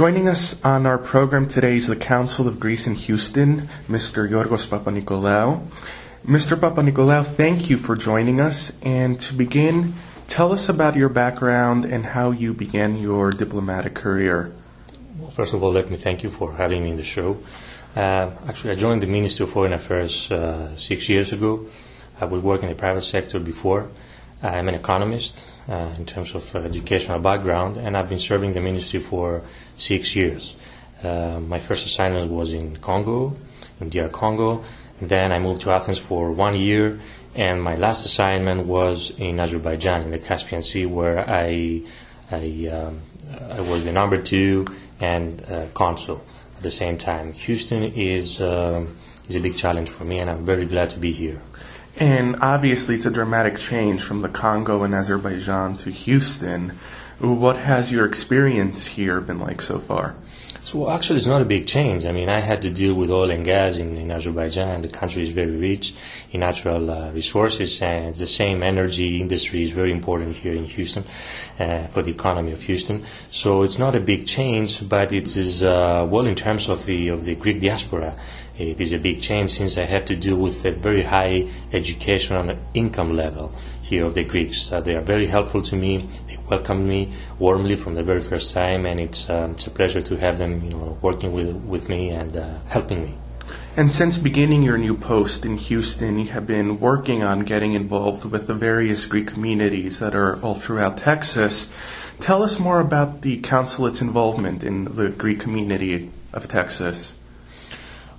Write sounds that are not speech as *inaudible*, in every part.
Joining us on our program today is the Consul of Greece in Houston, Mr. Yorgos Papanikolaou. Mr. Papanikolaou, thank you for joining us. And to begin, tell us about your background and how you began your diplomatic career. Well, first of all, let me thank you for having me in the show. Uh, actually, I joined the Ministry of Foreign Affairs uh, six years ago. I was working in the private sector before. I'm an economist uh, in terms of uh, educational background, and I've been serving the ministry for six years. Uh, my first assignment was in Congo, in DR Congo. Then I moved to Athens for one year, and my last assignment was in Azerbaijan, in the Caspian Sea, where I I, um, I was the number two and uh, consul at the same time. Houston is um, is a big challenge for me, and I'm very glad to be here. And obviously, it's a dramatic change from the Congo and Azerbaijan to Houston. What has your experience here been like so far? So actually, it's not a big change. I mean, I had to deal with oil and gas in, in Azerbaijan. The country is very rich in natural uh, resources, and the same energy industry is very important here in Houston uh, for the economy of Houston. So it's not a big change, but it is uh, well in terms of the of the Greek diaspora. It is a big change since I have to deal with a very high educational income level here of the Greeks. Uh, they are very helpful to me. They welcomed me warmly from the very first time, and it's, um, it's a pleasure to have them, you know, working with with me and uh, helping me. And since beginning your new post in Houston, you have been working on getting involved with the various Greek communities that are all throughout Texas. Tell us more about the consulate's involvement in the Greek community of Texas.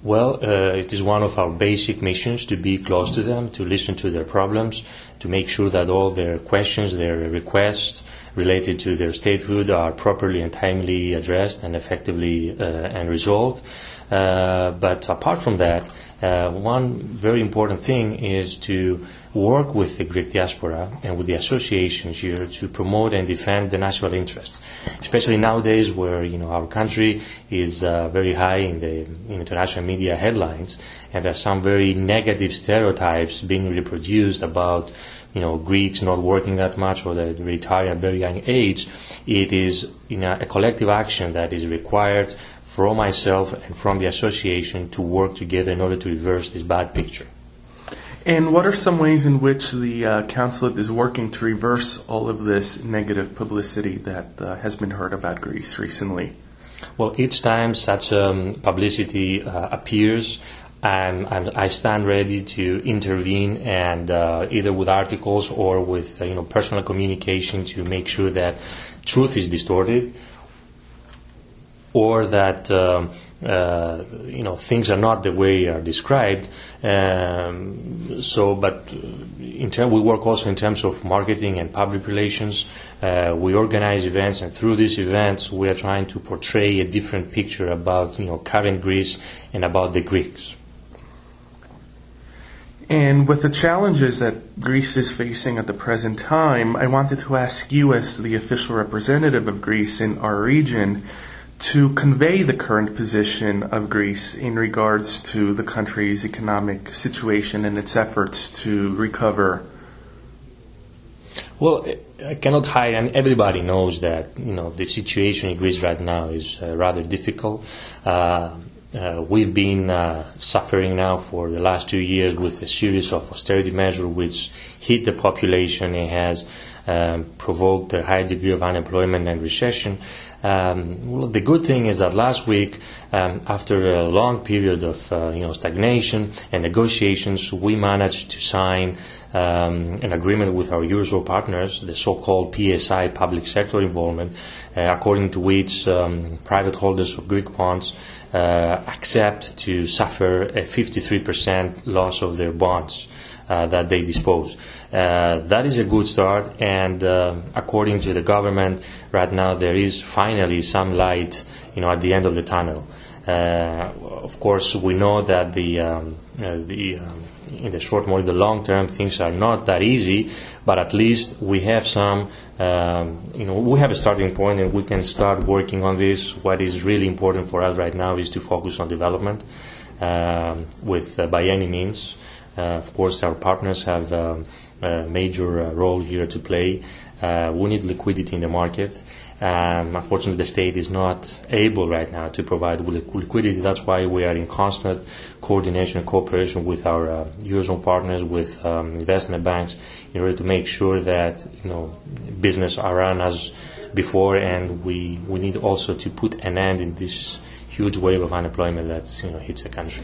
Well, uh, it is one of our basic missions to be close to them, to listen to their problems, to make sure that all their questions, their requests related to their statehood are properly and timely addressed and effectively uh, and resolved. Uh, but apart from that, uh, one very important thing is to work with the Greek diaspora and with the associations here to promote and defend the national interests, especially nowadays where you know our country is uh, very high in the in international media headlines, and there are some very negative stereotypes being reproduced about you know Greeks not working that much or they retire at very young age. It is you know, a collective action that is required from myself and from the association to work together in order to reverse this bad picture. And what are some ways in which the uh, consulate is working to reverse all of this negative publicity that uh, has been heard about Greece recently? Well, each time such um, publicity uh, appears, I'm, I'm, i stand ready to intervene and uh, either with articles or with uh, you know personal communication to make sure that truth is distorted or that. Um, uh, you know things are not the way are described. Um, so, but in term, we work also in terms of marketing and public relations. Uh, we organize events, and through these events, we are trying to portray a different picture about you know current Greece and about the Greeks. And with the challenges that Greece is facing at the present time, I wanted to ask you, as the official representative of Greece in our region, to convey the current position of Greece in regards to the country's economic situation and its efforts to recover? Well, I cannot hide, and everybody knows that you know the situation in Greece right now is uh, rather difficult. Uh, uh, we've been uh, suffering now for the last two years with a series of austerity measures which hit the population and has um, provoked a high degree of unemployment and recession. Um, well, the good thing is that last week, um, after a long period of uh, you know stagnation and negotiations, we managed to sign um, an agreement with our usual partners, the so-called PSI public sector involvement, uh, according to which um, private holders of Greek bonds uh, accept to suffer a 53% loss of their bonds. Uh, that they dispose. Uh, that is a good start, and uh, according to the government, right now there is finally some light, you know, at the end of the tunnel. Uh, of course, we know that the um, uh, the um, in the short or the long term things are not that easy, but at least we have some, um, you know, we have a starting point and we can start working on this. What is really important for us right now is to focus on development um, with by any means. Uh, of course, our partners have um, a major uh, role here to play. Uh, we need liquidity in the market. Um, unfortunately, the state is not able right now to provide liquidity. That's why we are in constant coordination and cooperation with our uh, eurozone partners, with um, investment banks, in order to make sure that you know business are run as before, and we we need also to put an end in this huge wave of unemployment that you know hits the country.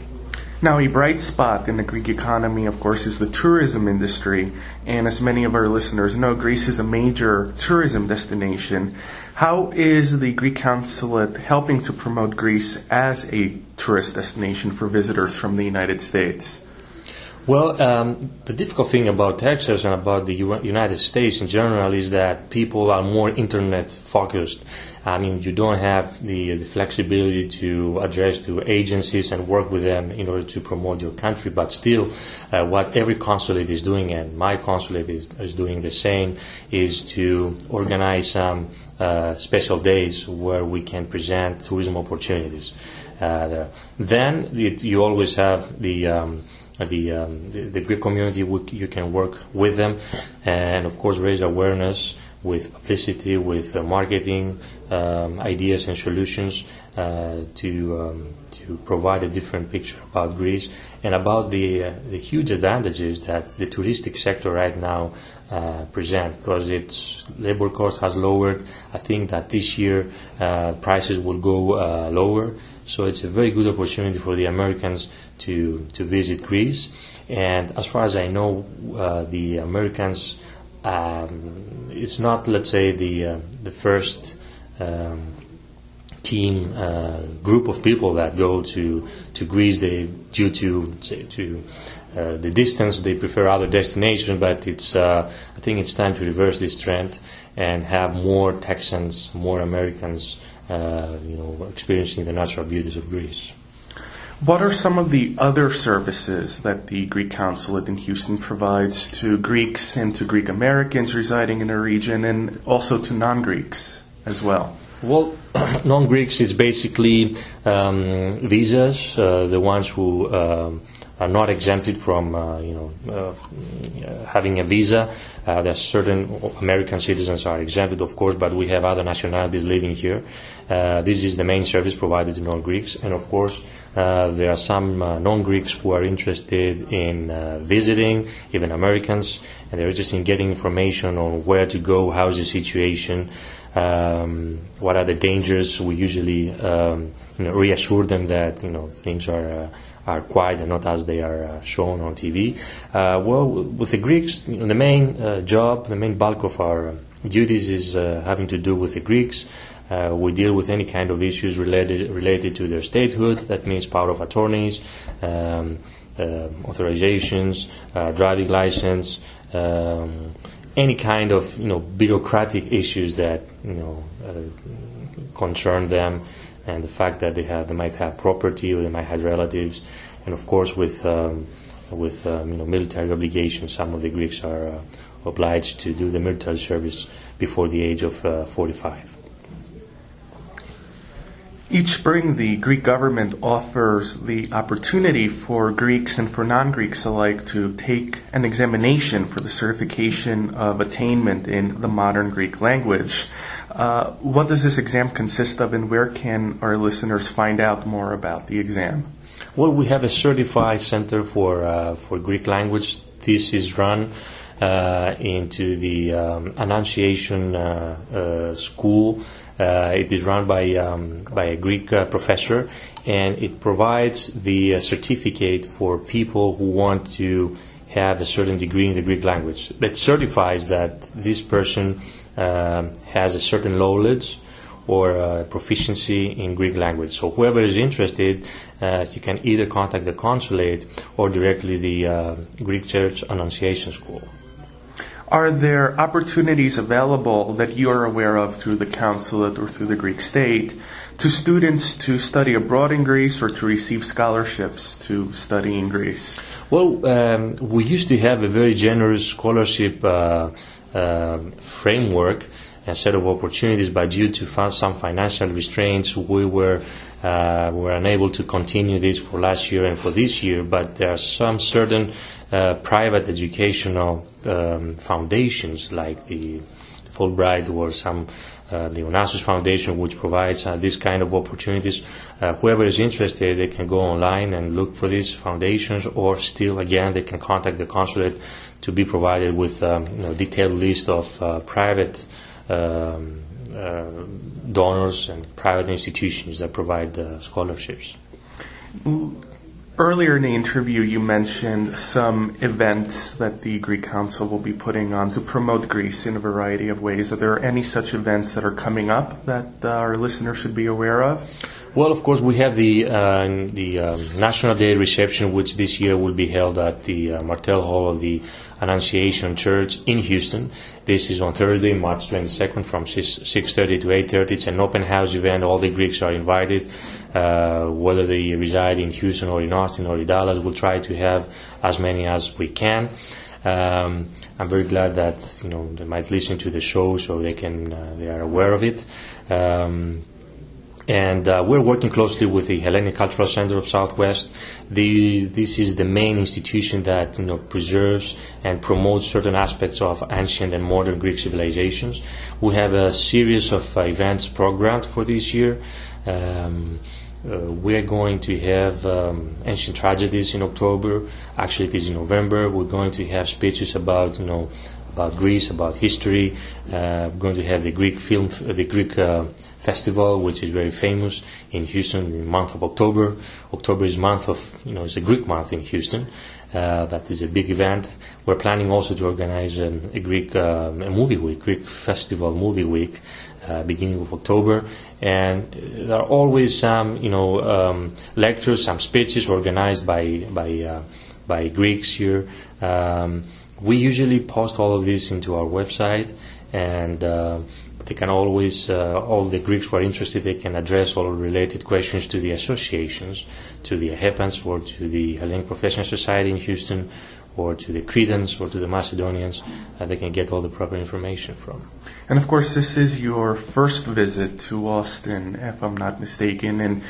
Now, a bright spot in the Greek economy, of course, is the tourism industry. And as many of our listeners know, Greece is a major tourism destination. How is the Greek consulate helping to promote Greece as a tourist destination for visitors from the United States? Well, um, the difficult thing about Texas and about the U- United States in general is that people are more internet focused. I mean, you don't have the, the, flexibility to address to agencies and work with them in order to promote your country. But still, uh, what every consulate is doing, and my consulate is, is doing the same, is to organize some uh, special days where we can present tourism opportunities. Uh, then it, you always have the um, the, um, the, the Greek community. You can work with them, and of course raise awareness with publicity, with uh, marketing um, ideas and solutions uh, to um, to provide a different picture about Greece and about the uh, the huge advantages that the touristic sector right now uh, present because its labor cost has lowered. I think that this year uh, prices will go uh, lower. So it's a very good opportunity for the Americans to, to visit Greece. And as far as I know, uh, the Americans, um, it's not, let's say, the, uh, the first um, team uh, group of people that go to, to Greece they, due to, to uh, the distance. They prefer other destinations, but it's, uh, I think it's time to reverse this trend and have more Texans, more Americans uh, you know, experiencing the natural beauties of Greece. What are some of the other services that the Greek consulate in Houston provides to Greeks and to Greek Americans residing in the region and also to non Greeks as well? Well, *clears throat* non Greeks, it's basically um, visas, uh, the ones who um, are not exempted from uh, you know uh, having a visa. Uh, are certain American citizens are exempted, of course, but we have other nationalities living here. Uh, this is the main service provided to non-Greeks, and of course, uh, there are some uh, non-Greeks who are interested in visiting, even Americans, and they're interested in getting information on where to go, how is the situation. Um, what are the dangers? We usually um, you know, reassure them that you know things are uh, are quiet and not as they are uh, shown on TV. Uh, well, with the Greeks, you know, the main uh, job, the main bulk of our duties is uh, having to do with the Greeks. Uh, we deal with any kind of issues related related to their statehood. That means power of attorneys, um, authorizations, driving license. Um, any kind of you know bureaucratic issues that you know concern them and the fact that they have they might have property or they might have relatives, and of course with um, with um, you know military obligations, some of the Greeks are uh, obliged to do the military service before the age of uh, 45. Each spring, the Greek government offers the opportunity for Greeks and for non Greeks alike to take an examination for the certification of attainment in the modern Greek language. Uh, what does this exam consist of, and where can our listeners find out more about the exam? Well, we have a certified center for uh, for Greek language. This is run into the um, Annunciation uh, uh, School. it is run by um, by a Greek professor, and it provides the certificate for people who want to have a certain degree in the Greek language. That certifies that this person um, has a certain knowledge or uh, proficiency in Greek language. So whoever is interested, uh, you can either contact the consulate or directly the uh, Greek Church Annunciation School. Are there opportunities available that you are aware of through the consulate or through the Greek state to students to study abroad in Greece or to receive scholarships to study in Greece? Well, um, we used to have a very generous scholarship uh, uh, framework and set of opportunities, but due to some financial restraints, we were uh, were unable to continue this for last year and for this year. But there are some certain uh, private educational um, foundations, like the Fulbright or some uh, the Onassis Foundation, which provides uh, this kind of opportunities. Uh, whoever is interested, they can go online and look for these foundations, or still, again, they can contact the consulate to be provided with um, you know, detailed list of uh, private um, uh, donors and private institutions that provide uh, scholarships. Earlier in the interview, you mentioned some events that the Greek Council will be putting on to promote Greece in a variety of ways. Are there any such events that are coming up that uh, our listeners should be aware of? Well, of course, we have the uh, the um, National Day reception, which this year will be held at the uh, Martel Hall of the Annunciation Church in Houston. This is on Thursday, March 22nd, from 6:30 to 8:30. It's an open house event. All the Greeks are invited, uh, whether they reside in Houston or in Austin or in Dallas. We'll try to have as many as we can. Um, I'm very glad that you know they might listen to the show, so they can uh, they are aware of it. Um, and uh, we're working closely with the Hellenic Cultural Center of Southwest. The, this is the main institution that you know preserves and promotes certain aspects of ancient and modern Greek civilizations. We have a series of uh, events programmed for this year. Um, uh, we're going to have um, ancient tragedies in October. Actually, it is in November. We're going to have speeches about you know about Greece, about history. Uh, we're going to have the Greek film, the Greek uh, festival, which is very famous in Houston in the month of October. October is month of, you know, it's a Greek month in Houston. Uh, that is a big event. We're planning also to organize um, a Greek uh, a movie week, Greek festival movie week, uh, beginning of October. And there are always some, you know, um, lectures, some speeches organized by by uh, by Greeks here. Um, we usually post all of this into our website and uh, they can always, uh, all the Greeks who are interested, they can address all related questions to the associations, to the HEPANS or to the Hellenic Professional Society in Houston or to the Cretans or to the Macedonians. Uh, they can get all the proper information from. And of course, this is your first visit to Austin, if I'm not mistaken. And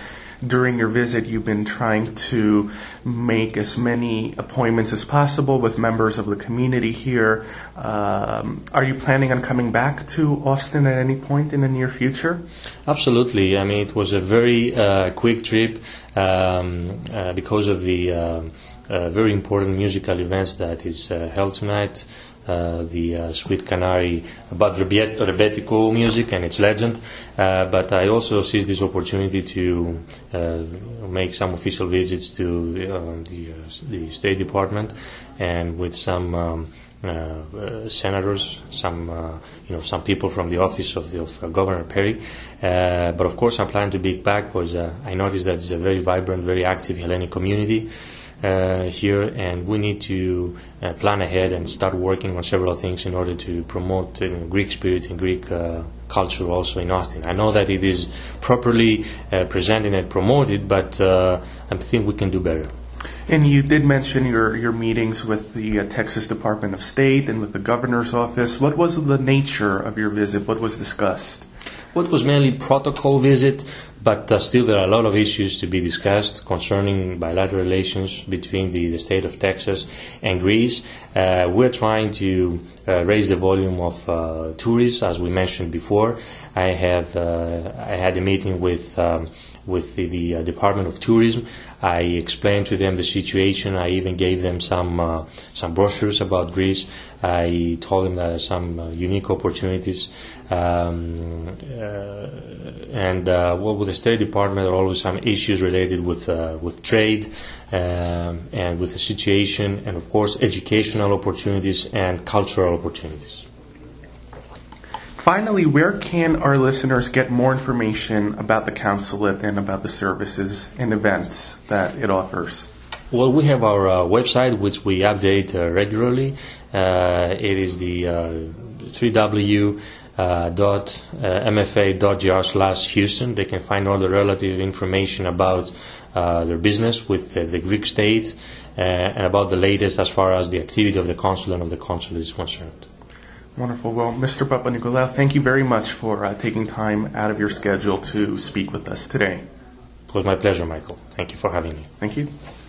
during your visit, you've been trying to make as many appointments as possible with members of the community here. Um, are you planning on coming back to Austin at any point in the near future? Absolutely. I mean, it was a very uh, quick trip um, uh, because of the uh, uh very important musical events that is uh, held tonight. Uh, the uh, Sweet Canary about Rebetiko music and its legend. Uh, but I also seized this opportunity to make some official visits to the, the, State Department and with some. Um, uh, senators, some uh, you know some people from the office of, the, of Governor Perry. but of course, I'm planning to be back because I noticed that it's a very vibrant, very active Hellenic community uh, here, and we need to uh, plan ahead and start working on several things in order to promote uh, Greek spirit and Greek uh, culture also in Austin. I know that it is properly uh, presented and promoted, but uh, I think we can do better. And you did mention your, your meetings with the Texas Department of State and with the governor's office. What was the nature of your visit? What was discussed? What was mainly protocol visit, but uh, still, there are a lot of issues to be discussed concerning bilateral relations between the, the state of Texas and Greece. Uh, we're trying to uh, raise the volume of uh, tourists, as we mentioned before. I have uh, I had a meeting with um, with the, the uh, Department of Tourism. I explained to them the situation. I even gave them some uh, some brochures about Greece. I told them that some uh, unique opportunities. Um, uh, and uh, well, with the State Department, there are always some issues related with uh, with trade um, and with the situation, and of course, educational opportunities and cultural opportunities. Finally, where can our listeners get more information about the consulate and about the services and events that it offers? Well, we have our uh, website, which we update uh, regularly. Uh, it is the uh, 3w uh, uh, mfa.gr slash Houston. They can find all the relative information about uh, their business with uh, the Greek state uh, and about the latest as far as the activity of the consul and of the consulate is concerned. Wonderful. Well, Mr. Papanikolaou, thank you very much for uh, taking time out of your schedule to speak with us today. It was my pleasure, Michael. Thank you for having me. Thank you.